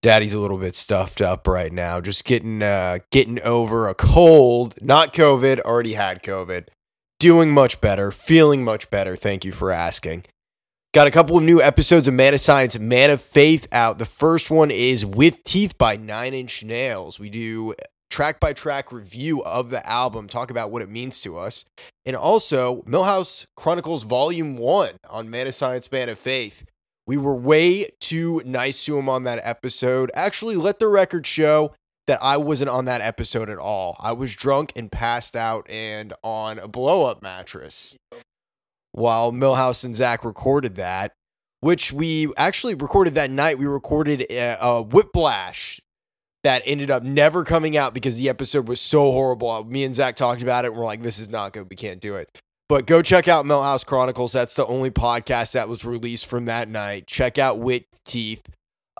Daddy's a little bit stuffed up right now. Just getting uh getting over a cold, not COVID, already had COVID. Doing much better, feeling much better. Thank you for asking. Got a couple of new episodes of Man of Science, Man of Faith out. The first one is With Teeth by Nine Inch Nails. We do track by track review of the album, talk about what it means to us. And also Millhouse Chronicles Volume 1 on Man of Science, Man of Faith. We were way too nice to him on that episode. Actually, let the record show that I wasn't on that episode at all. I was drunk and passed out and on a blow up mattress while Millhouse and Zach recorded that, which we actually recorded that night. We recorded a, a Whiplash that ended up never coming out because the episode was so horrible. Me and Zach talked about it and we're like, this is not good. We can't do it. But go check out Millhouse Chronicles. That's the only podcast that was released from that night. Check out With Teeth.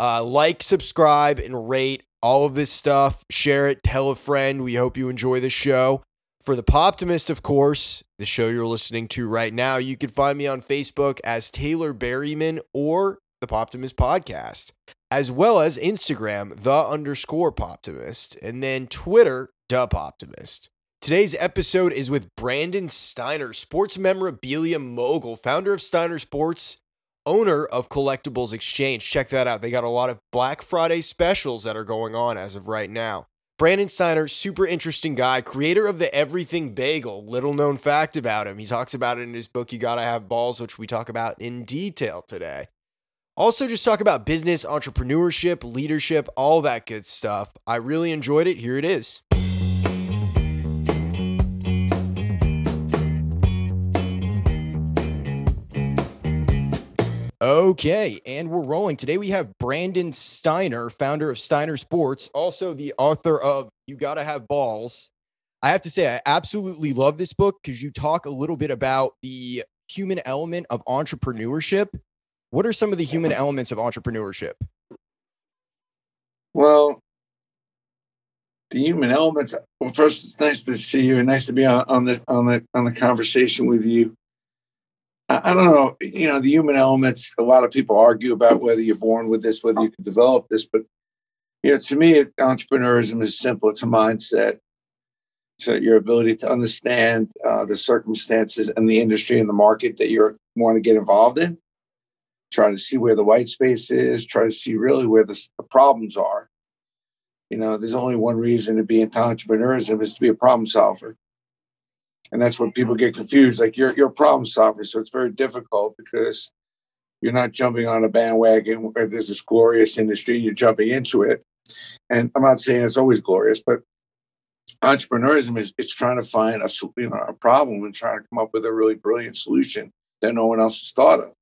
Uh, like, subscribe, and rate all of this stuff. Share it. Tell a friend. We hope you enjoy the show. For the Poptimist, of course, the show you're listening to right now, you can find me on Facebook as Taylor Berryman or the Poptimist Podcast, as well as Instagram, the underscore Poptimist, and then Twitter, Dub Optimist. Today's episode is with Brandon Steiner, sports memorabilia mogul, founder of Steiner Sports, owner of Collectibles Exchange. Check that out. They got a lot of Black Friday specials that are going on as of right now. Brandon Steiner, super interesting guy, creator of the Everything Bagel. Little known fact about him. He talks about it in his book, You Gotta Have Balls, which we talk about in detail today. Also, just talk about business, entrepreneurship, leadership, all that good stuff. I really enjoyed it. Here it is. Okay, and we're rolling. Today we have Brandon Steiner, founder of Steiner Sports, also the author of You Gotta Have Balls. I have to say, I absolutely love this book because you talk a little bit about the human element of entrepreneurship. What are some of the human elements of entrepreneurship? Well, the human elements. Well, first, it's nice to see you and nice to be on, on the on the on the conversation with you. I, don't know, you know, the human elements, a lot of people argue about whether you're born with this, whether you can develop this, but you know, to me, entrepreneurship is simple. It's a mindset. So your ability to understand uh, the circumstances and the industry and the market that you want to get involved in. Try to see where the white space is. Try to see really where the, the problems are. You know, there's only one reason to be into entrepreneurship is to be a problem solver and that's when people get confused. Like you're you're a problem solver, so it's very difficult because you're not jumping on a bandwagon where there's this glorious industry. You're jumping into it, and I'm not saying it's always glorious, but entrepreneurship is it's trying to find a you know a problem and trying to come up with a really brilliant solution that no one else has thought of.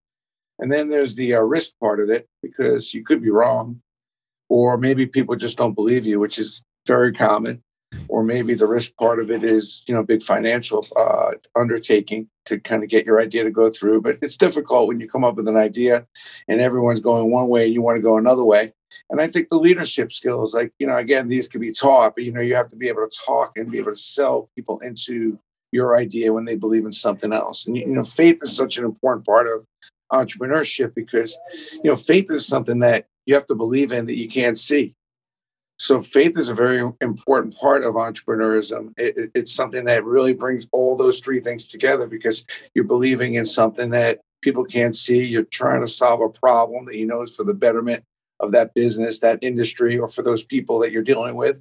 And then there's the uh, risk part of it because you could be wrong, or maybe people just don't believe you, which is very common or maybe the risk part of it is you know big financial uh, undertaking to kind of get your idea to go through but it's difficult when you come up with an idea and everyone's going one way and you want to go another way. And i think the leadership skills like you know again these could be taught but you know you have to be able to talk and be able to sell people into your idea when they believe in something else. And you know faith is such an important part of entrepreneurship because you know faith is something that you have to believe in that you can't see so faith is a very important part of entrepreneurism. It, it's something that really brings all those three things together because you're believing in something that people can't see. You're trying to solve a problem that you know is for the betterment of that business, that industry, or for those people that you're dealing with.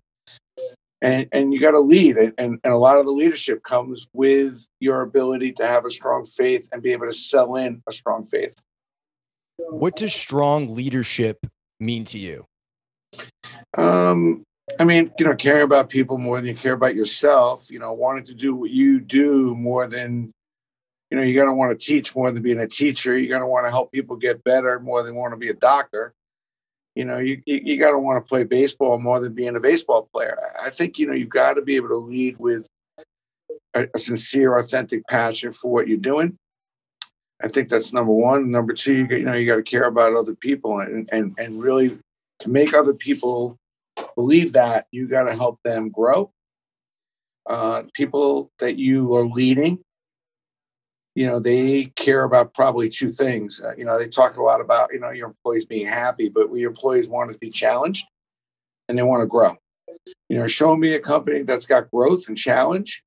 And, and you got to lead. And, and a lot of the leadership comes with your ability to have a strong faith and be able to sell in a strong faith. What does strong leadership mean to you? Um, I mean, you know, caring about people more than you care about yourself, you know, wanting to do what you do more than, you know, you got to want to teach more than being a teacher. You got to want to help people get better more than want to be a doctor. You know, you, you, you got to want to play baseball more than being a baseball player. I think, you know, you've got to be able to lead with a, a sincere, authentic passion for what you're doing. I think that's number one. Number two, you, you know, you got to care about other people and, and, and really to make other people believe that, you got to help them grow. Uh, people that you are leading, you know, they care about probably two things. Uh, you know, they talk a lot about, you know, your employees being happy, but your employees want to be challenged and they want to grow. You know, show me a company that's got growth and challenge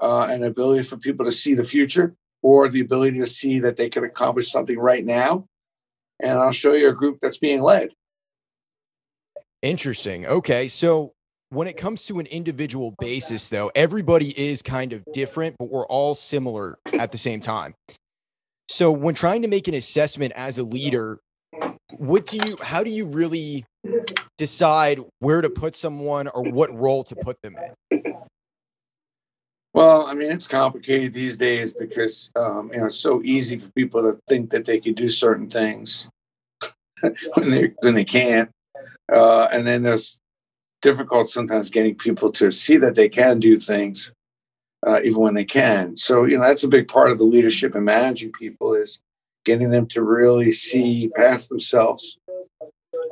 uh, and ability for people to see the future or the ability to see that they can accomplish something right now. And I'll show you a group that's being led. Interesting. Okay. So when it comes to an individual basis, though, everybody is kind of different, but we're all similar at the same time. So when trying to make an assessment as a leader, what do you how do you really decide where to put someone or what role to put them in? Well, I mean, it's complicated these days because um, you know it's so easy for people to think that they can do certain things when they when they can't, uh, and then there's difficult sometimes getting people to see that they can do things uh, even when they can. So you know that's a big part of the leadership and managing people is getting them to really see past themselves.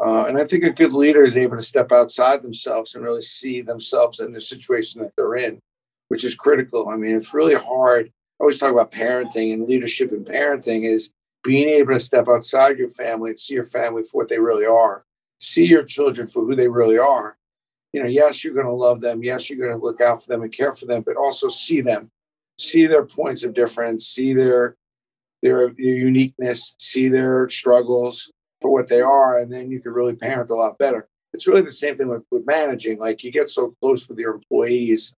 Uh, and I think a good leader is able to step outside themselves and really see themselves in the situation that they're in which is critical. I mean, it's really hard. I always talk about parenting and leadership and parenting is being able to step outside your family and see your family for what they really are, see your children for who they really are. You know, yes, you're going to love them. Yes, you're going to look out for them and care for them, but also see them, see their points of difference, see their their, their uniqueness, see their struggles for what they are, and then you can really parent a lot better. It's really the same thing with, with managing. Like you get so close with your employees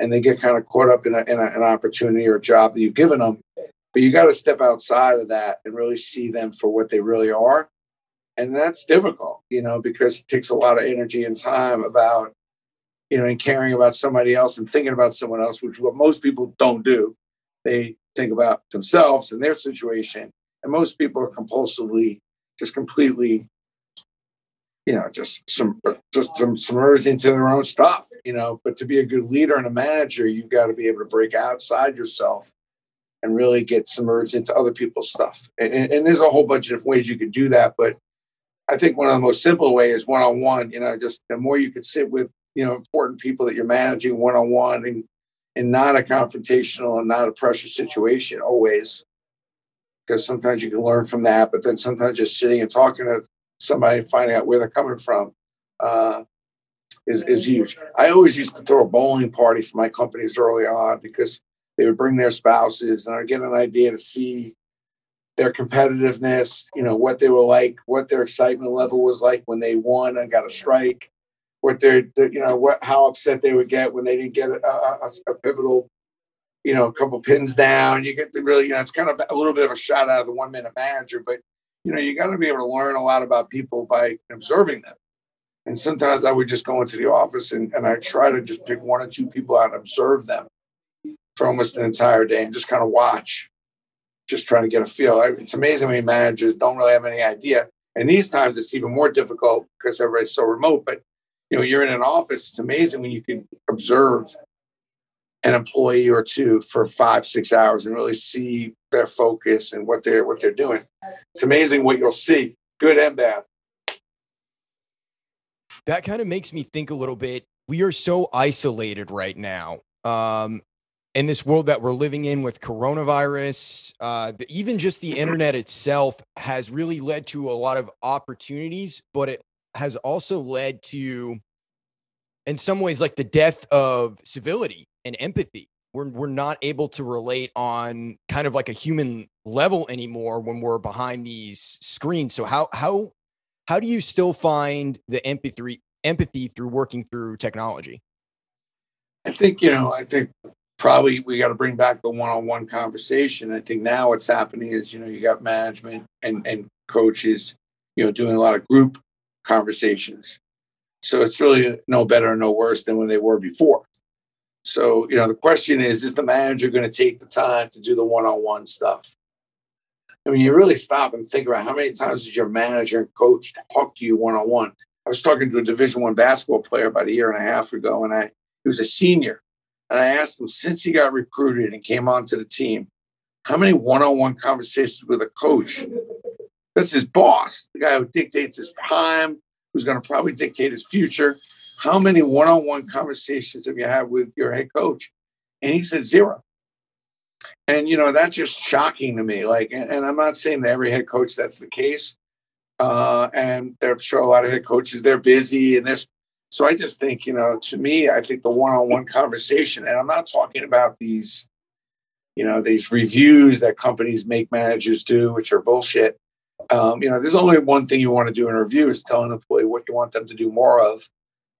and they get kind of caught up in, a, in a, an opportunity or a job that you've given them. But you got to step outside of that and really see them for what they really are. And that's difficult, you know, because it takes a lot of energy and time about, you know, and caring about somebody else and thinking about someone else, which what most people don't do. They think about themselves and their situation. And most people are compulsively just completely you know, just some just some submerged into their own stuff, you know. But to be a good leader and a manager, you've got to be able to break outside yourself and really get submerged into other people's stuff. And, and, and there's a whole bunch of ways you could do that, but I think one of the most simple ways is one on one. You know, just the more you can sit with you know important people that you're managing one on one and and not a confrontational and not a pressure situation always because sometimes you can learn from that but then sometimes just sitting and talking to somebody and finding out where they're coming from uh, is, is huge. I always used to throw a bowling party for my companies early on because they would bring their spouses and I'd get an idea to see their competitiveness, you know, what they were like, what their excitement level was like when they won and got a strike, what their, you know, what, how upset they would get when they didn't get a, a, a pivotal, you know, a couple pins down. You get to really, you know, it's kind of a little bit of a shot out of the one minute manager, but you know, you got to be able to learn a lot about people by observing them. And sometimes I would just go into the office and, and I try to just pick one or two people out and observe them for almost an entire day and just kind of watch, just trying to get a feel. It's amazing when managers don't really have any idea. And these times it's even more difficult because everybody's so remote. But you know, you're in an office. It's amazing when you can observe an employee or two for five, six hours and really see their focus and what they're what they're doing. It's amazing what you'll see, good and bad. That kind of makes me think a little bit. We are so isolated right now. Um, in this world that we're living in with coronavirus, uh, the, even just the internet itself has really led to a lot of opportunities, but it has also led to, in some ways, like the death of civility and empathy we're we're not able to relate on kind of like a human level anymore when we're behind these screens. So how how how do you still find the empathy empathy through working through technology? I think you know. I think probably we got to bring back the one-on-one conversation. I think now what's happening is you know you got management and and coaches, you know, doing a lot of group conversations. So it's really no better no worse than when they were before. So, you know, the question is, is the manager going to take the time to do the one-on-one stuff? I mean, you really stop and think about how many times did your manager and coach talk to you one-on-one? I was talking to a Division One basketball player about a year and a half ago, and I he was a senior, and I asked him since he got recruited and came onto the team, how many one-on-one conversations with a coach? That's his boss, the guy who dictates his time, who's going to probably dictate his future. How many one on one conversations have you had with your head coach? And he said zero. and you know that's just shocking to me. Like, and, I'm not saying that every head coach that's the case. Uh, and I'm sure a lot of head coaches they're busy and this. So I just think you know, to me, I think the one-on-one conversation, and I'm not talking about these, you know, these reviews that companies make managers do, which are bullshit. Um, you know, there's only one thing you want to do in a review is tell an employee what you want them to do more of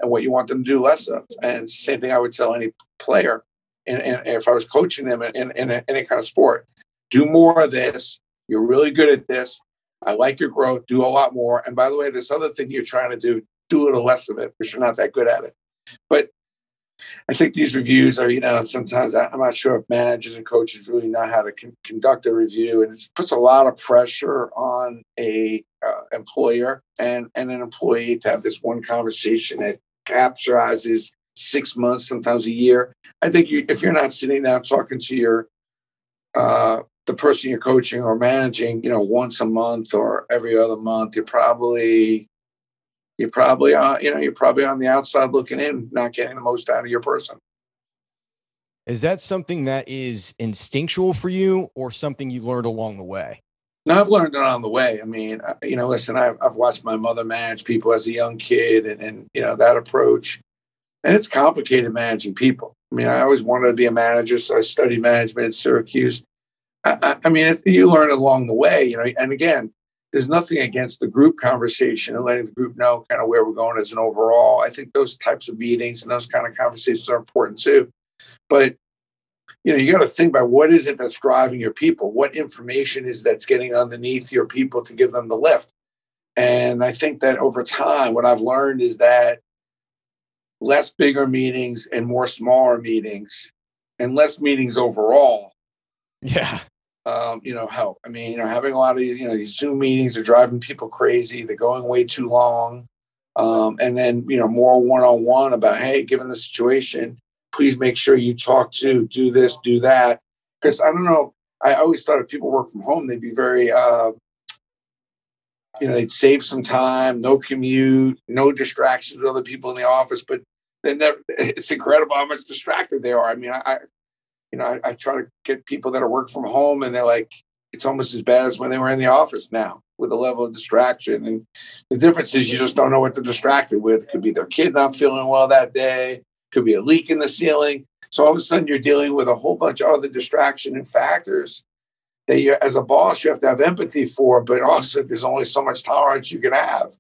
and what you want them to do less of. And same thing I would tell any player and, if I was coaching them in, in, in any kind of sport, do more of this. You're really good at this. I like your growth. Do a lot more. And by the way, this other thing you're trying to do, do a little less of it because you're not that good at it. But I think these reviews are, you know, sometimes I'm not sure if managers and coaches really know how to con- conduct a review, and it puts a lot of pressure on a uh, employer and and an employee to have this one conversation that capsurizes six months, sometimes a year. I think you, if you're not sitting down talking to your uh, the person you're coaching or managing, you know, once a month or every other month, you're probably you're probably on, you know, you're probably on the outside looking in, not getting the most out of your person. Is that something that is instinctual for you or something you learned along the way? No, I've learned it on the way. I mean, uh, you know, listen, I've, I've watched my mother manage people as a young kid, and, and you know that approach and it's complicated managing people. I mean, I always wanted to be a manager, so I studied management at Syracuse. I, I, I mean, it, you learn along the way, you know. And again, there's nothing against the group conversation and letting the group know kind of where we're going as an overall. I think those types of meetings and those kind of conversations are important too. But you know, you got to think about what is it that's driving your people? What information is that's getting underneath your people to give them the lift? And I think that over time, what I've learned is that less bigger meetings and more smaller meetings and less meetings overall. Yeah. Um, you know, help. I mean, you know, having a lot of these, you know, these Zoom meetings are driving people crazy. They're going way too long. Um, and then, you know, more one on one about, hey, given the situation, please make sure you talk to, do this, do that. Because I don't know, I always thought if people work from home, they'd be very uh, you know, they'd save some time, no commute, no distractions with other people in the office. But then it's incredible how much distracted they are. I mean, I, you know, I, I, try to get people that are work from home, and they're like, it's almost as bad as when they were in the office now with the level of distraction. And the difference is you just don't know what they're distracted with. It could be their kid not feeling well that day. Could be a leak in the ceiling. So all of a sudden you're dealing with a whole bunch of other distraction and factors that you, as a boss, you have to have empathy for, but also there's only so much tolerance you can have.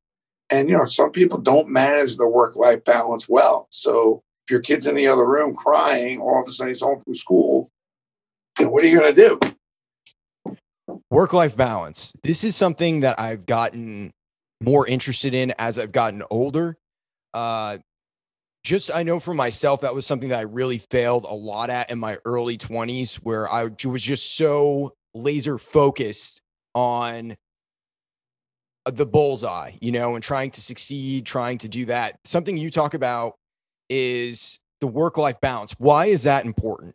And, you know, some people don't manage the work life balance well. So if your kid's in the other room crying, all of a sudden he's home from school, what are you going to do? Work life balance. This is something that I've gotten more interested in as I've gotten older. Uh, just I know for myself, that was something that I really failed a lot at in my early 20s, where I was just so laser focused on the bullseye, you know, and trying to succeed, trying to do that. Something you talk about is the work life balance. Why is that important?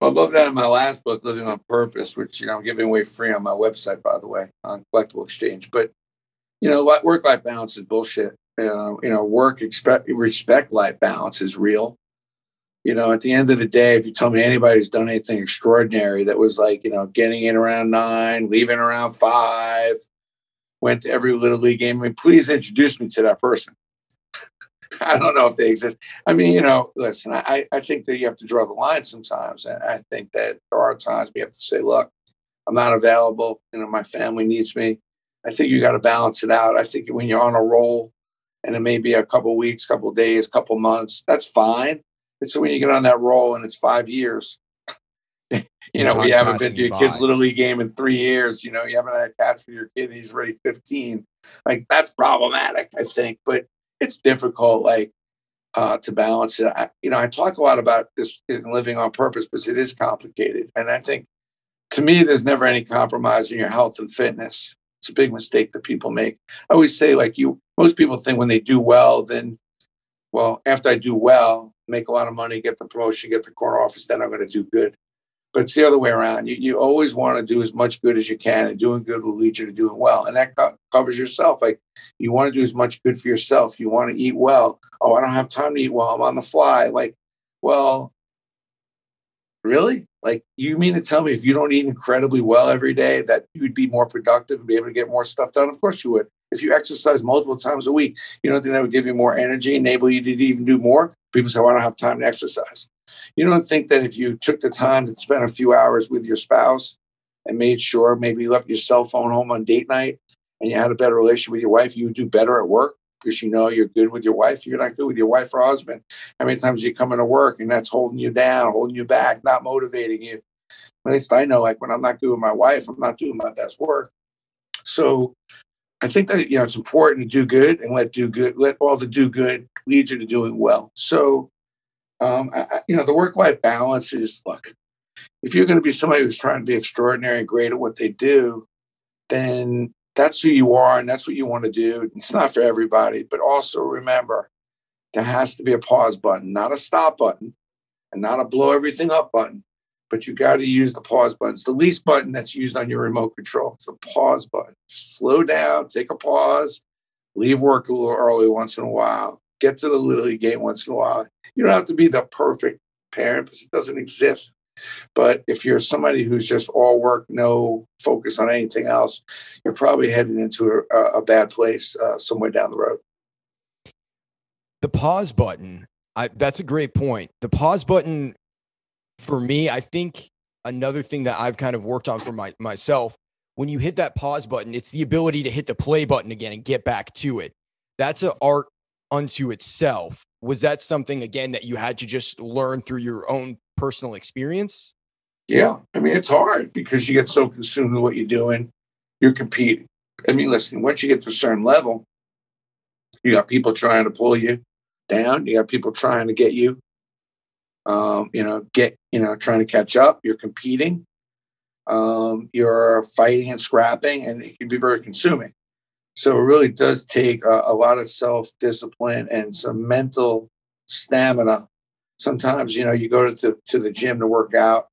Well, I love that in my last book, Living on Purpose, which you know I'm giving away free on my website, by the way, on Collectible Exchange. But you know, work life balance is bullshit. Uh, you know, work expect respect life balance is real you know, at the end of the day, if you tell me anybody's done anything extraordinary that was like, you know, getting in around nine, leaving around five, went to every little league game, I mean, please introduce me to that person. I don't know if they exist. I mean, you know, listen, I, I think that you have to draw the line sometimes. And I think that there are times we have to say, look, I'm not available. You know, my family needs me. I think you got to balance it out. I think when you're on a roll and it may be a couple weeks, couple days, couple months, that's fine so when you get on that roll and it's five years, you know, we haven't been to your kid's little league game in three years. You know, you haven't had a catch for your kid. He's already 15. Like that's problematic, I think, but it's difficult, like, uh, to balance it. I, you know, I talk a lot about this in living on purpose because it is complicated. And I think to me, there's never any compromise in your health and fitness. It's a big mistake that people make. I always say, like, you, most people think when they do well, then, well, after I do well, make a lot of money, get the promotion, get the corner office, then I'm going to do good. But it's the other way around. You, you always want to do as much good as you can, and doing good will lead you to doing well. And that co- covers yourself. Like you want to do as much good for yourself. You want to eat well. Oh, I don't have time to eat well. I'm on the fly. Like, well, really? Like, you mean to tell me if you don't eat incredibly well every day, that you'd be more productive and be able to get more stuff done? Of course you would. If you exercise multiple times a week, you don't think that would give you more energy, enable you to even do more? People say, well, I don't have time to exercise. You don't think that if you took the time to spend a few hours with your spouse and made sure maybe you left your cell phone home on date night and you had a better relationship with your wife, you would do better at work? because you know you're good with your wife. You're not good with your wife or husband. How many times you come into work and that's holding you down, holding you back, not motivating you? At least I know, like when I'm not good with my wife, I'm not doing my best work. So I think that you know it's important to do good and let do good, let all the do good lead you to doing well. So um, I, you know, the work-life balance is look. If you're going to be somebody who's trying to be extraordinary and great at what they do, then that's who you are and that's what you want to do. It's not for everybody, but also remember there has to be a pause button, not a stop button and not a blow everything up button. But you got to use the pause button. It's the least button that's used on your remote control. It's the pause button. Just slow down, take a pause, leave work a little early once in a while, get to the little league game once in a while. You don't have to be the perfect parent because it doesn't exist. But if you're somebody who's just all work, no focus on anything else, you're probably heading into a, a bad place uh, somewhere down the road. The pause button, I, that's a great point. The pause button, for me, I think another thing that I've kind of worked on for my, myself, when you hit that pause button, it's the ability to hit the play button again and get back to it. That's an art unto itself. Was that something again that you had to just learn through your own personal experience? Yeah. I mean, it's hard because you get so consumed with what you're doing, you're competing. I mean, listen, once you get to a certain level, you got people trying to pull you down, you got people trying to get you, um, you know, get, you know, trying to catch up, you're competing. Um, you're fighting and scrapping, and it can be very consuming. So it really does take a, a lot of self discipline and some mental stamina. Sometimes you know you go to the, to the gym to work out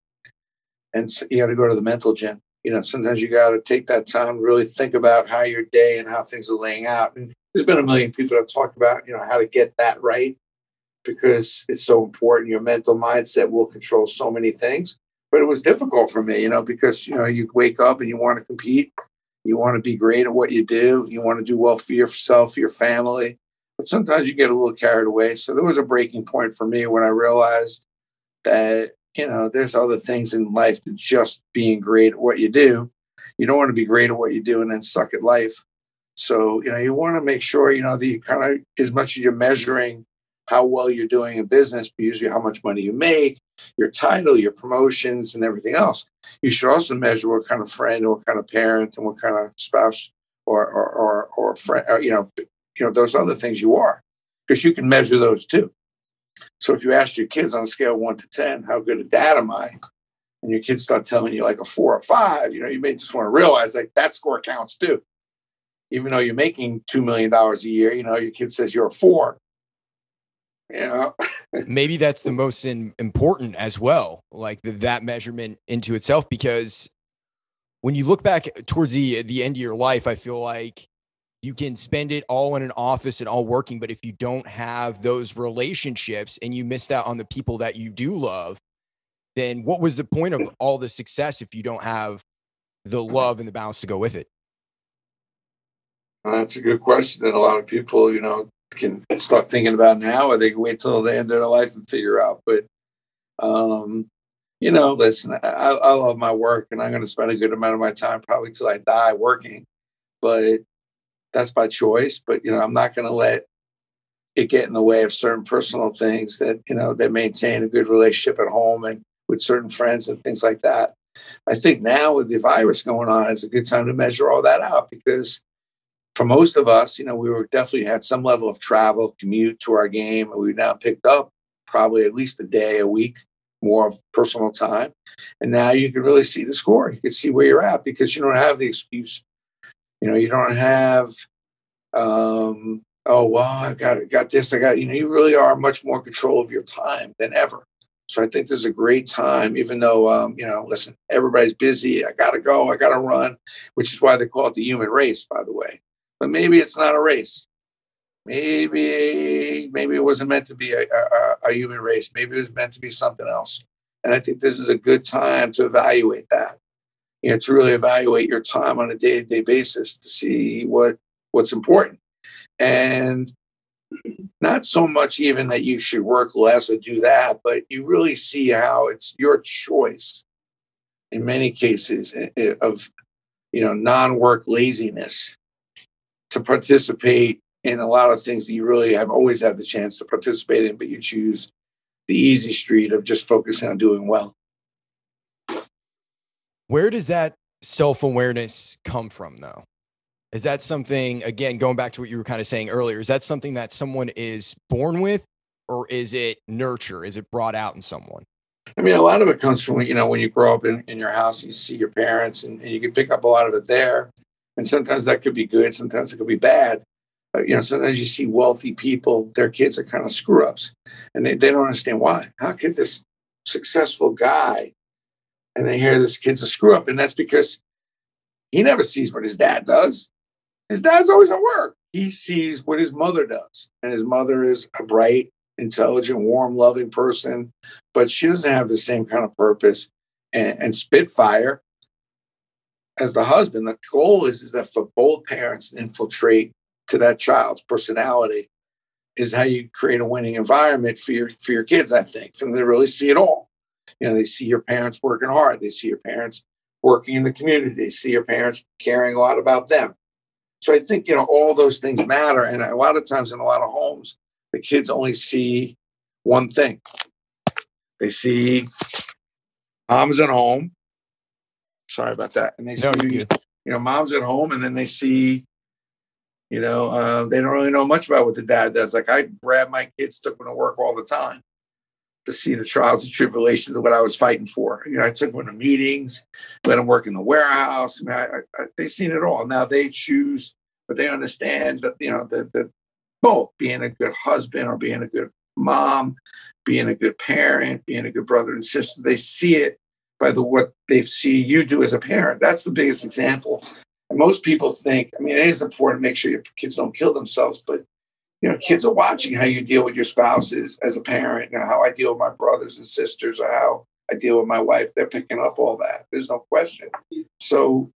and you got to go to the mental gym. You know sometimes you got to take that time to really think about how your day and how things are laying out. And there's been a million people that talk about you know how to get that right because it's so important. Your mental mindset will control so many things. But it was difficult for me you know because you know you wake up and you want to compete you want to be great at what you do you want to do well for yourself your family but sometimes you get a little carried away. So there was a breaking point for me when I realized that, you know, there's other things in life than just being great at what you do. You don't want to be great at what you do and then suck at life. So, you know, you want to make sure, you know, that you kind of, as much as you're measuring how well you're doing in business, but usually how much money you make, your title, your promotions, and everything else. You should also measure what kind of friend, or what kind of parent, and what kind of spouse or or or, or friend, or, you know, you know those other things you are because you can measure those too. So if you ask your kids on a scale one to ten how good a dad am i? and your kids start telling you like a four or five you know you may just want to realize like that score counts too. Even though you're making two million dollars a year you know your kid says you're a four know maybe that's the most in, important as well like the, that measurement into itself because when you look back towards the the end of your life i feel like you can spend it all in an office and all working but if you don't have those relationships and you missed out on the people that you do love then what was the point of all the success if you don't have the mm-hmm. love and the balance to go with it? Well, that's a good question And a lot of people you know can start thinking about now or they can wait till the end of their life and figure out but um you know listen I, I love my work and i'm going to spend a good amount of my time probably till i die working but that's by choice. But you know, I'm not going to let it get in the way of certain personal things that you know that maintain a good relationship at home and with certain friends and things like that. I think now with the virus going on, it's a good time to measure all that out because for most of us, you know, we were definitely had some level of travel, commute to our game, and we've now picked up probably at least a day a week more of personal time. And now you can really see the score. You can see where you're at because you don't have the excuse you know, you don't have, um, oh well, I got got this, I got. You know, you really are much more control of your time than ever. So I think this is a great time, even though, um, you know, listen, everybody's busy. I got to go. I got to run, which is why they call it the human race, by the way. But maybe it's not a race. Maybe, maybe it wasn't meant to be a, a, a human race. Maybe it was meant to be something else. And I think this is a good time to evaluate that. You know, to really evaluate your time on a day-to-day basis to see what what's important. And not so much even that you should work less or do that, but you really see how it's your choice in many cases eh, eh, of you know non-work laziness to participate in a lot of things that you really have always had the chance to participate in, but you choose the easy street of just focusing on doing well. Where does that self awareness come from, though? Is that something, again, going back to what you were kind of saying earlier, is that something that someone is born with or is it nurture? Is it brought out in someone? I mean, a lot of it comes from, you know, when you grow up in, in your house, you see your parents and, and you can pick up a lot of it there. And sometimes that could be good, sometimes it could be bad. But, you know, sometimes you see wealthy people, their kids are kind of screw ups and they, they don't understand why. How could this successful guy and they hear this kid's a screw up? And that's because he never sees what his dad does. His dad's always at work. He sees what his mother does. And his mother is a bright, intelligent, warm, loving person, but she doesn't have the same kind of purpose and, and spitfire as the husband. The goal is, is that for both parents infiltrate to that child's personality is how you create a winning environment for your for your kids, I think. And they really see it all. You know, they see your parents working hard, they see your parents working in the community, they see your parents caring a lot about them. So I think, you know, all those things matter. And a lot of times in a lot of homes, the kids only see one thing. They see mom's at home. Sorry about that. And they no, see, you know, mom's at home and then they see, you know, uh, they don't really know much about what the dad does. Like I grab my kids, took them to work all the time to see the trials and tribulations of what I was fighting for. You know, I took them to meetings, let them work in the warehouse. I mean, I, I, they've seen it all. Now they choose, but they understand that, you know, that, that both being a good husband or being a good mom, being a good parent, being a good brother and sister, they see it by the what they see you do as a parent. That's the biggest example. And most people think, I mean, it is important to make sure your kids don't kill themselves, but you know, kids are watching how you deal with your spouses as a parent, know, how I deal with my brothers and sisters, or how I deal with my wife. They're picking up all that. There's no question. So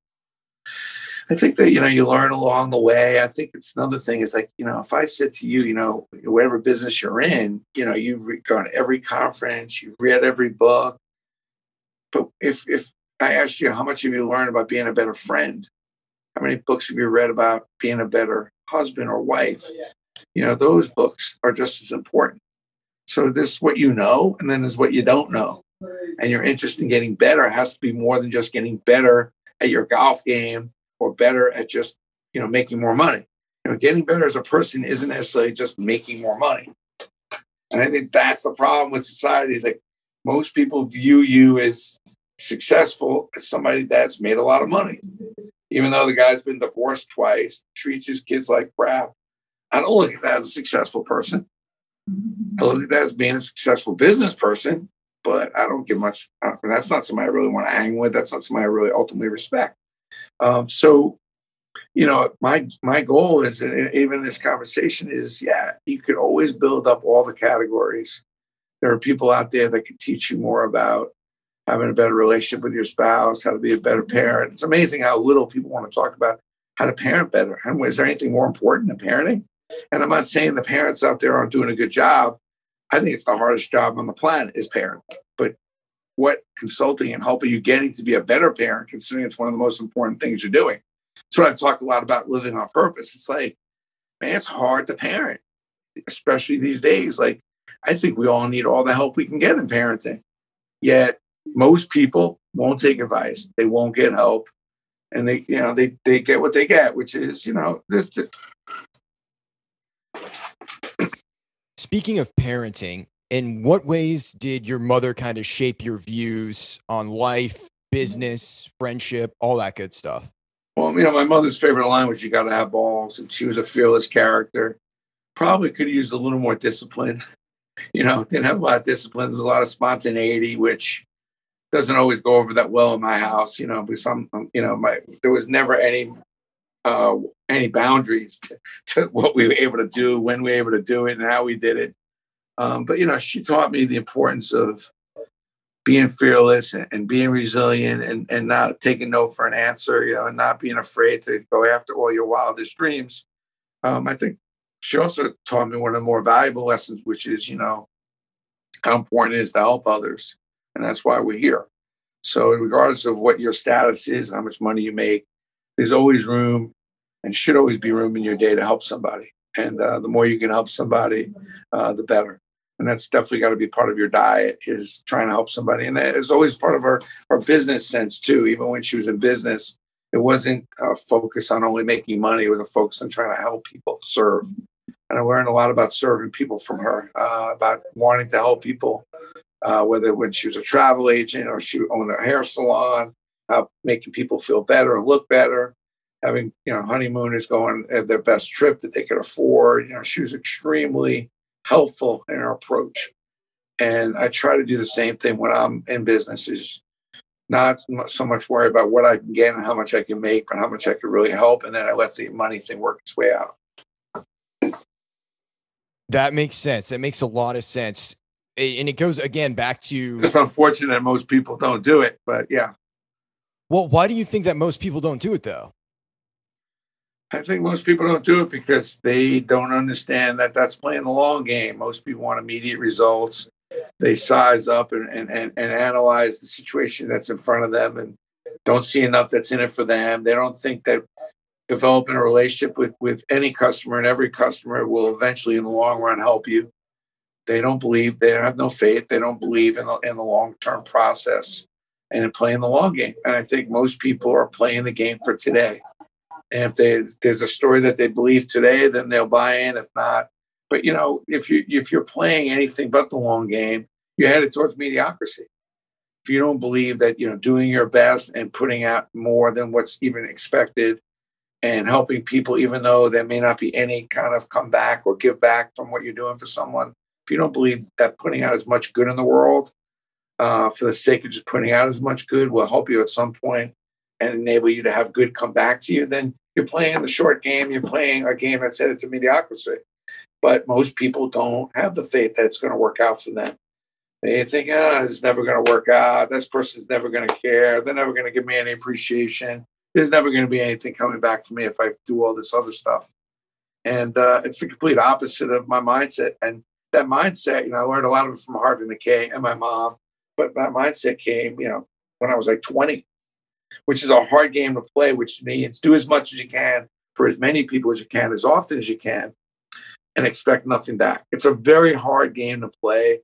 I think that, you know, you learn along the way. I think it's another thing is like, you know, if I said to you, you know, whatever business you're in, you know, you've gone to every conference, you've read every book. But if, if I asked you, how much have you learned about being a better friend? How many books have you read about being a better husband or wife? you know, those books are just as important. So this is what you know, and then is what you don't know. And your interest in getting better has to be more than just getting better at your golf game or better at just, you know, making more money. You know, getting better as a person isn't necessarily just making more money. And I think that's the problem with society is like most people view you as successful as somebody that's made a lot of money. Even though the guy's been divorced twice, treats his kids like crap, I don't look at that as a successful person. I look at that as being a successful business person, but I don't give much. Uh, that's not somebody I really want to hang with. That's not somebody I really ultimately respect. Um, so, you know, my my goal is, even this conversation, is yeah, you could always build up all the categories. There are people out there that can teach you more about having a better relationship with your spouse, how to be a better parent. It's amazing how little people want to talk about how to parent better. And is there anything more important than parenting? And I'm not saying the parents out there aren't doing a good job. I think it's the hardest job on the planet is parenting. But what consulting and helping you getting to be a better parent, considering it's one of the most important things you're doing. That's what I talk a lot about living on purpose. It's like, man, it's hard to parent, especially these days. Like, I think we all need all the help we can get in parenting. Yet most people won't take advice. They won't get help. And they, you know, they they get what they get, which is, you know, this, Speaking of parenting, in what ways did your mother kind of shape your views on life, business, friendship, all that good stuff? Well, you know, my mother's favorite line was, You got to have balls. And she was a fearless character. Probably could have used a little more discipline. you know, didn't have a lot of discipline. There's a lot of spontaneity, which doesn't always go over that well in my house, you know, because some, you know, my, there was never any uh, any boundaries to, to, what we were able to do, when we were able to do it, and how we did it. Um, but you know, she taught me the importance of being fearless and, and, being resilient and, and not taking no for an answer, you know, and not being afraid to go after all your wildest dreams. Um, I think she also taught me one of the more valuable lessons, which is, you know, how important it is to help others. And that's why we're here. So, regardless of what your status is, how much money you make, there's always room and should always be room in your day to help somebody. And uh, the more you can help somebody, uh, the better and that's definitely got to be part of your diet is trying to help somebody and it's always part of our, our business sense too even when she was in business it wasn't a focus on only making money it was a focus on trying to help people serve and i learned a lot about serving people from her uh, about wanting to help people uh, whether when she was a travel agent or she owned a hair salon uh, making people feel better and look better having you know honeymooners going at their best trip that they could afford you know she was extremely helpful in our approach. And I try to do the same thing when I'm in business is not so much worry about what I can get and how much I can make, but how much I can really help. And then I let the money thing work its way out. That makes sense. That makes a lot of sense. And it goes again back to it's unfortunate most people don't do it, but yeah. Well, why do you think that most people don't do it though? I think most people don't do it because they don't understand that that's playing the long game. Most people want immediate results. They size up and, and, and, and analyze the situation that's in front of them and don't see enough that's in it for them. They don't think that developing a relationship with, with any customer and every customer will eventually, in the long run, help you. They don't believe, they have no faith, they don't believe in the, in the long term process and in playing the long game. And I think most people are playing the game for today. And if they, there's a story that they believe today, then they'll buy in. If not, but you know, if you if you're playing anything but the long game, you're headed towards mediocrity. If you don't believe that you know doing your best and putting out more than what's even expected, and helping people, even though there may not be any kind of comeback or give back from what you're doing for someone, if you don't believe that putting out as much good in the world uh, for the sake of just putting out as much good will help you at some point and enable you to have good come back to you, then you're playing the short game. You're playing a game that's headed to mediocrity. But most people don't have the faith that it's going to work out for them. They think, ah, oh, it's never going to work out. This person's never going to care. They're never going to give me any appreciation. There's never going to be anything coming back for me if I do all this other stuff. And uh, it's the complete opposite of my mindset. And that mindset, you know, I learned a lot of it from Harvey Mackay and my mom. But that mindset came, you know, when I was like 20 which is a hard game to play, which means do as much as you can for as many people as you can, as often as you can, and expect nothing back. It's a very hard game to play.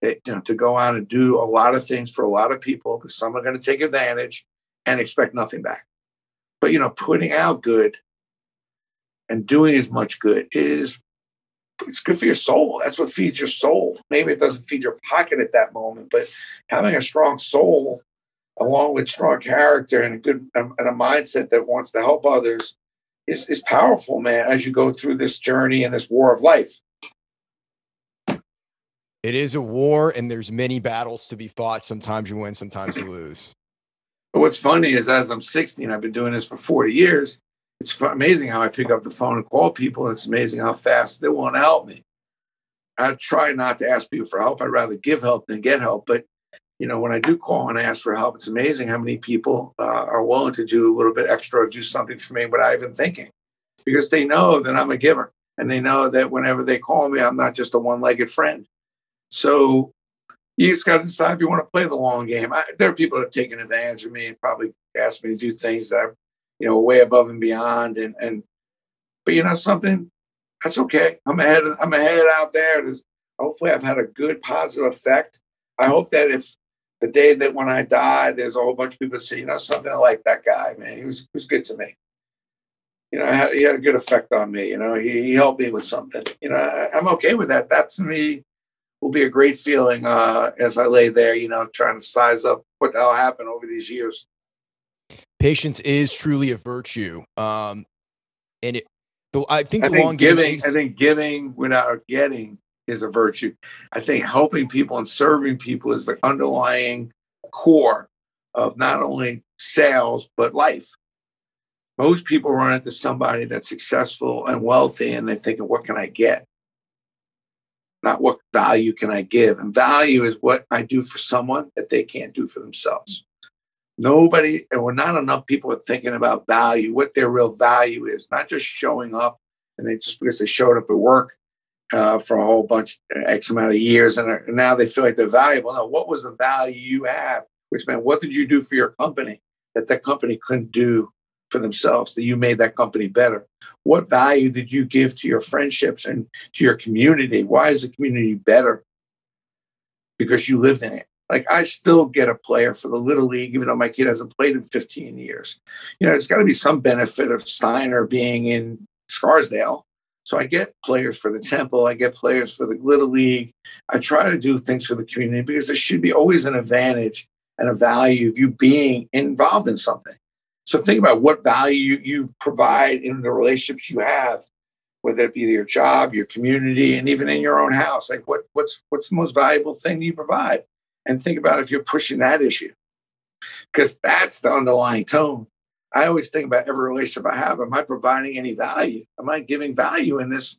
It, you know, to go out and do a lot of things for a lot of people because some are going to take advantage and expect nothing back. But you know, putting out good and doing as much good is it's good for your soul. That's what feeds your soul. Maybe it doesn't feed your pocket at that moment, but having a strong soul along with strong character and a good um, and a mindset that wants to help others is, is powerful, man, as you go through this journey and this war of life. It is a war, and there's many battles to be fought. Sometimes you win, sometimes you lose. But what's funny is, as I'm 60 and I've been doing this for 40 years, it's amazing how I pick up the phone and call people. And it's amazing how fast they want to help me. I try not to ask people for help. I'd rather give help than get help. But you know, when I do call and ask for help, it's amazing how many people uh, are willing to do a little bit extra or do something for me without even thinking because they know that I'm a giver and they know that whenever they call me, I'm not just a one legged friend. So you just got to decide if you want to play the long game. I, there are people that have taken advantage of me and probably asked me to do things that are, you know, way above and beyond. And, and, but you know, something that's okay. I'm ahead, I'm ahead out there. There's, hopefully I've had a good positive effect. I hope that if the day that when I die, there's a whole bunch of people say, you know, something like that guy, man. He was he was good to me. You know, he had a good effect on me. You know, he, he helped me with something. You know, I, am okay with that. That to me will be a great feeling uh, as I lay there. You know, trying to size up what the hell happened over these years. Patience is truly a virtue, um, and it. I think I the think giving. Is, I think giving without getting is a virtue. I think helping people and serving people is the underlying core of not only sales, but life. Most people run into somebody that's successful and wealthy and they're thinking, what can I get? Not what value can I give. And value is what I do for someone that they can't do for themselves. Nobody, and we're not enough people are thinking about value, what their real value is, not just showing up and they just because they showed up at work uh, for a whole bunch, X amount of years, and, and now they feel like they're valuable. No, what was the value you have? Which meant, what did you do for your company that that company couldn't do for themselves, that you made that company better? What value did you give to your friendships and to your community? Why is the community better? Because you lived in it. Like I still get a player for the little league, even though my kid hasn't played in 15 years. You know, it's got to be some benefit of Steiner being in Scarsdale. So I get players for the Temple, I get players for the Little League. I try to do things for the community because there should be always an advantage and a value of you being involved in something. So think about what value you, provide in the relationships you have, whether it be your job, your community, and even in your own house. Like what, what's what's the most valuable thing you provide? And think about if you're pushing that issue. Because that's the underlying tone. I always think about every relationship I have. Am I providing any value? Am I giving value in this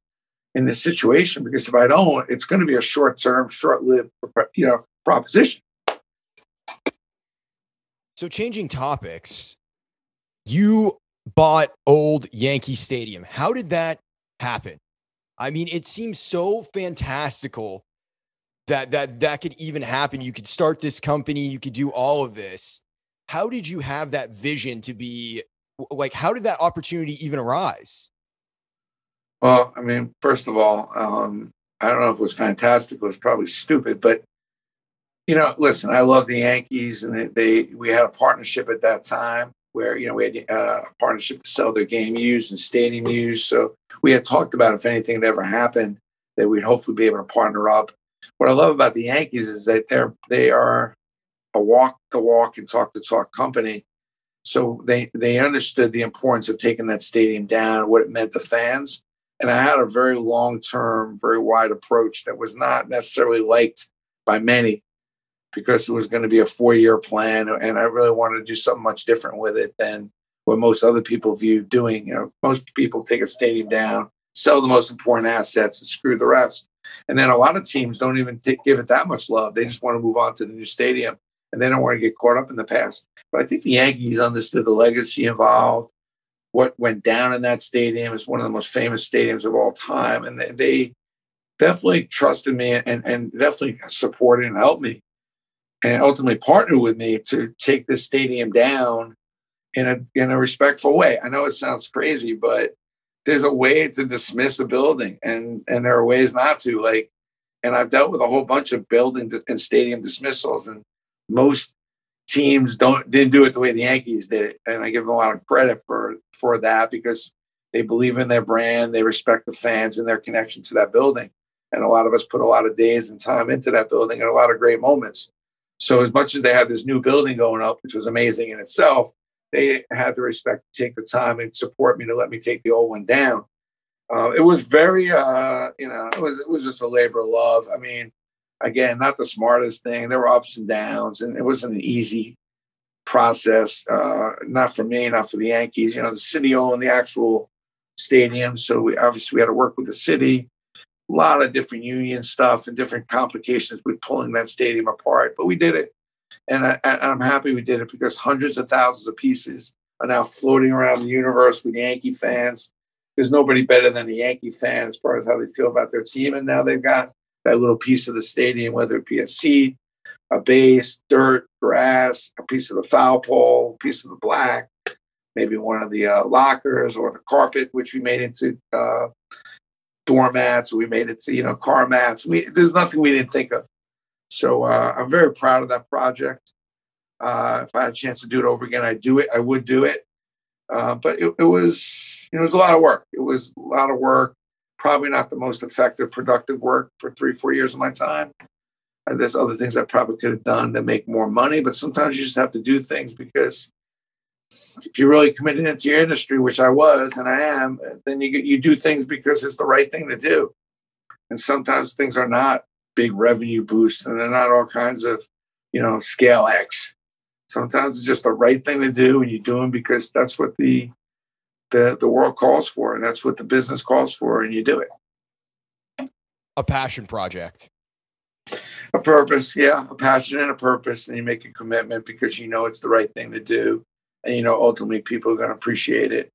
in this situation? Because if I don't, it's going to be a short term, short lived, you know, proposition. So changing topics, you bought old Yankee Stadium. How did that happen? I mean, it seems so fantastical that that that could even happen. You could start this company, you could do all of this. How did you have that vision to be like how did that opportunity even arise? Well, I mean, first of all, um, I don't know if it was fantastic, it was probably stupid, but you know, listen, I love the Yankees and they, they we had a partnership at that time where you know we had uh, a partnership to sell their game used and stadium used. So we had talked about if anything had ever happened, that we'd hopefully be able to partner up. What I love about the Yankees is that they're they are a walk to walk and talk to talk company. So they they understood the importance of taking that stadium down, what it meant to fans. And I had a very long term, very wide approach that was not necessarily liked by many because it was going to be a four year plan. And I really wanted to do something much different with it than what most other people view doing. You know, most people take a stadium down, sell the most important assets, and screw the rest. And then a lot of teams don't even t- give it that much love. They just want to move on to the new stadium and they don't want to get caught up in the past. But I think the Yankees understood the legacy involved, what went down in that stadium. is one of the most famous stadiums of all time. And they, they definitely trusted me and, and definitely supported and helped me and ultimately partnered with me to take this stadium down in a in a respectful way. I know it sounds crazy, but there's a way to dismiss a building, and and there are ways not to. Like, and I've dealt with a whole bunch of building and stadium dismissals, and most teams don't didn't do it the way the Yankees did it, and I give them a lot of credit for for that because they believe in their brand, they respect the fans and their connection to that building, and a lot of us put a lot of days and time into that building and a lot of great moments. So as much as they had this new building going up, which was amazing in itself, they had the respect to take the time and support me to let me take the old one down. Uh, it was very, uh, you know, it was it was just a labor of love. I mean, again, not the smartest thing. There were ups and downs, and it wasn't an easy process. Uh, not for me, not for the Yankees. You know, the city owned the actual stadium, so we obviously we had to work with the city. A lot of different union stuff and different complications with pulling that stadium apart, but we did it, and, I, am happy we did it because hundreds of thousands of pieces are now floating around the universe with Yankee fans. There's nobody better than the Yankee fan as far as how they feel about their team, and now they've got that little piece of the stadium, whether it be a seat, a base, dirt, grass, a piece of the foul pole, a piece of the black, maybe one of the uh, lockers or the carpet, which we made into uh, doormats. We made it to you know car mats. We there's nothing we didn't think of. So uh, I'm very proud of that project. Uh, if I had a chance to do it over again, I'd do it. I would do it. Uh, but it, it was you know it was a lot of work. It was a lot of work probably not the most effective, productive work for three, four years of my time. And there's other things I probably could have done to make more money, but sometimes you just have to do things because if you're really committed into your industry, which I was and I am, then you you do things because it's the right thing to do. And sometimes things are not big revenue boosts, and they're not all kinds of, you know, scale X. Sometimes it's just the right thing to do, and you do them because that's what the the the world calls for, and that's what the business calls for, and you do it. a passion project? A purpose, yeah, a passion and a purpose, and you make a commitment because you know it's the right thing to do, and you know ultimately people are going to appreciate it,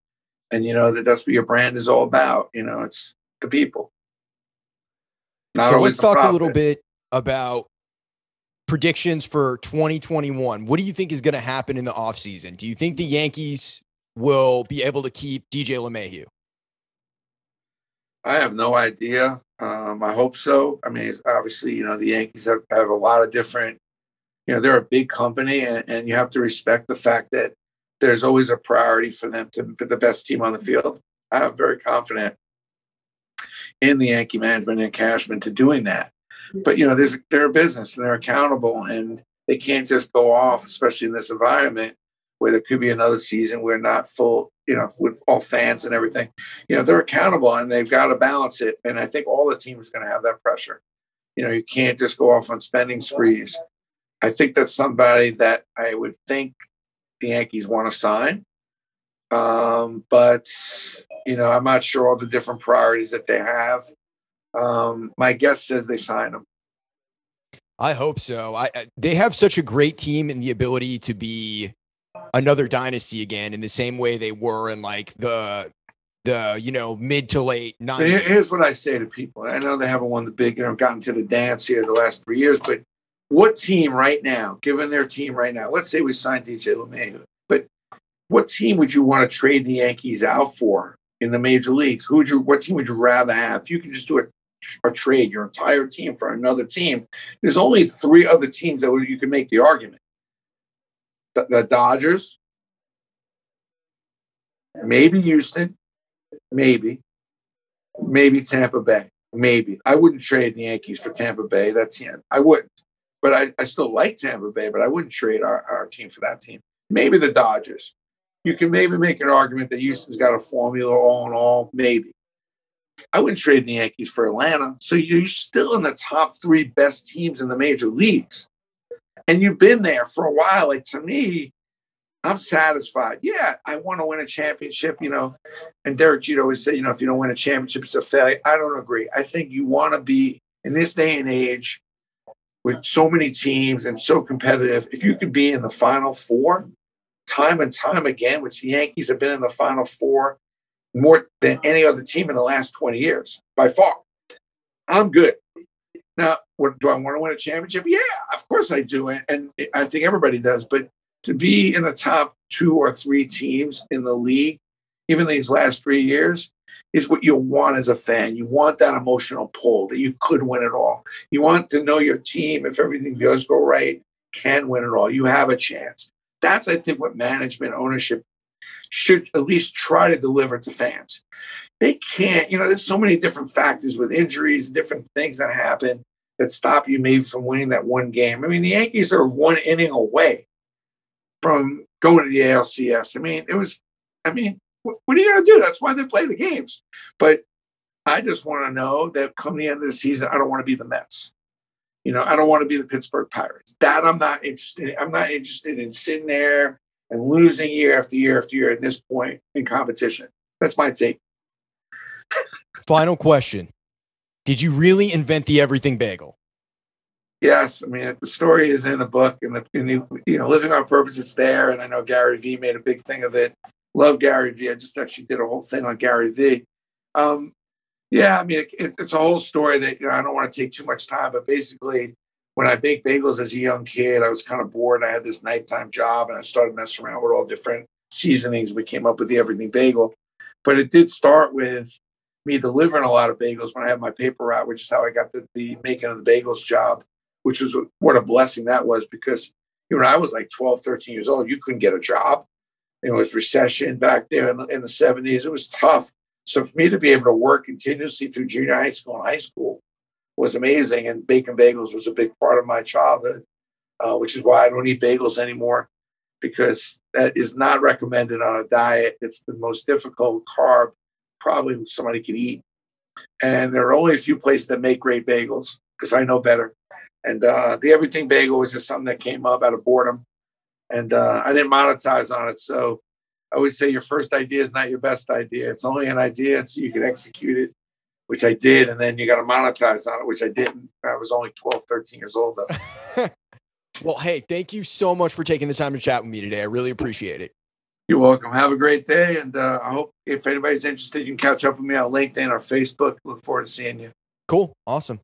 and you know that that's what your brand is all about. You know, it's the people. Not so let's talk profit. a little bit about predictions for 2021. What do you think is going to happen in the offseason? Do you think the Yankees will be able to keep DJ LeMahieu? I have no idea. Um, I hope so. I mean, obviously, you know, the Yankees have, have a lot of different, you know, they're a big company and, and you have to respect the fact that there's always a priority for them to put the best team on the field. I'm very confident in the Yankee management and Cashman to doing that. But you know, there's they're a business and they're accountable and they can't just go off, especially in this environment where there could be another season where not full, you know, with all fans and everything. You know, they're accountable and they've got to balance it. And I think all the teams are going to have that pressure. You know, you can't just go off on spending sprees. I think that's somebody that I would think the Yankees want to sign. Um, but you know, I'm not sure all the different priorities that they have. Um, my guess says they sign them. I hope so. I, they have such a great team and the ability to be another dynasty again in the same way they were in like the the you know mid to late 90s. Here's what I say to people. I know they haven't won the big, you know, gotten to the dance here the last three years, but what team right now, given their team right now, let's say we signed DJ LeMahieu, but what team would you want to trade the Yankees out for in the major leagues? Who would you? What team would you rather have? If you could just do a, a trade your entire team for another team, there's only three other teams that you can make the argument: the, the Dodgers, maybe Houston, maybe, maybe Tampa Bay, maybe. I wouldn't trade the Yankees for Tampa Bay. That's yeah, I wouldn't. But I, I still like Tampa Bay, but I wouldn't trade our, our team for that team. Maybe the Dodgers you can maybe make an argument that Houston's got a formula all in all, maybe. I wouldn't trade the Yankees for Atlanta. So you're still in the top three best teams in the major leagues. And you've been there for a while. Like to me, I'm satisfied. Yeah, I want to win a championship, you know. And Derek Jeter always said, you know, if you don't win a championship, it's a failure. I don't agree. I think you want to be in this day and age with so many teams and so competitive. If you could be in the final four, time and time again, which the Yankees have been in the Final Four more than any other team in the last 20 years by far. I'm good. Now, what, do I want to win a championship? Yeah, of course I do. And, and I think everybody does. But to be in the top two or three teams in the league, even these last three years, is what you want as a fan. You want that emotional pull that you could win it all. You want to know your team, if everything does go right, can win it all. You have a chance. That's, I think, what management ownership should at least try to deliver to fans. They can't, you know, there's so many different factors with injuries, different things that happen that stop you maybe from winning that one game. I mean, the Yankees are one inning away from going to the ALCS. I mean, it was, I mean, what, are you going to do? That's why they play the games. But I just want to know that come the end of the season, I don't want to be the Mets. You know, I don't want to be the Pittsburgh Pirates. That I'm not interested in. I'm not interested in sitting there and losing year after year after year at this point in competition. That's my take. Final question. Did you really invent the everything bagel? Yes, I mean the story is in the book, and the, in the you know living on purpose, it's there. And I know Gary Vee made a big thing of it. Love Gary Vee. I just actually did a whole thing on Gary Vee. Um, yeah, I mean, it, it's a whole story that you know I don't want to take too much time, but basically, when I baked bagels as a young kid, I was kind of bored. And I had this nighttime job, and I started messing around with all different seasonings. We came up with the everything bagel, but it did start with me delivering a lot of bagels when I had my paper route, which is how I got the, the making of the bagels job, which was what a blessing that was because you know, I was like 12, 13 years old, you couldn't get a job. It was recession back there in the, in the 70s. It was tough. So for me to be able to work continuously through junior high school and high school was amazing. And bacon bagels was a big part of my childhood, uh, which is why I don't eat bagels anymore because that is not recommended on a diet. It's the most difficult carb probably somebody could eat. And there are only a few places that make great bagels because I know better. And uh, the everything bagel was just something that came up out of boredom. And uh, I didn't monetize on it. So I always say your first idea is not your best idea. It's only an idea, so you can execute it. which I did, and then you got to monetize on it, which I didn't. I was only 12, 13 years old though. well, hey, thank you so much for taking the time to chat with me today. I really appreciate it. You're welcome. Have a great day, and uh, I hope if anybody's interested, you can catch up with me on LinkedIn or Facebook. Look forward to seeing you. Cool. Awesome.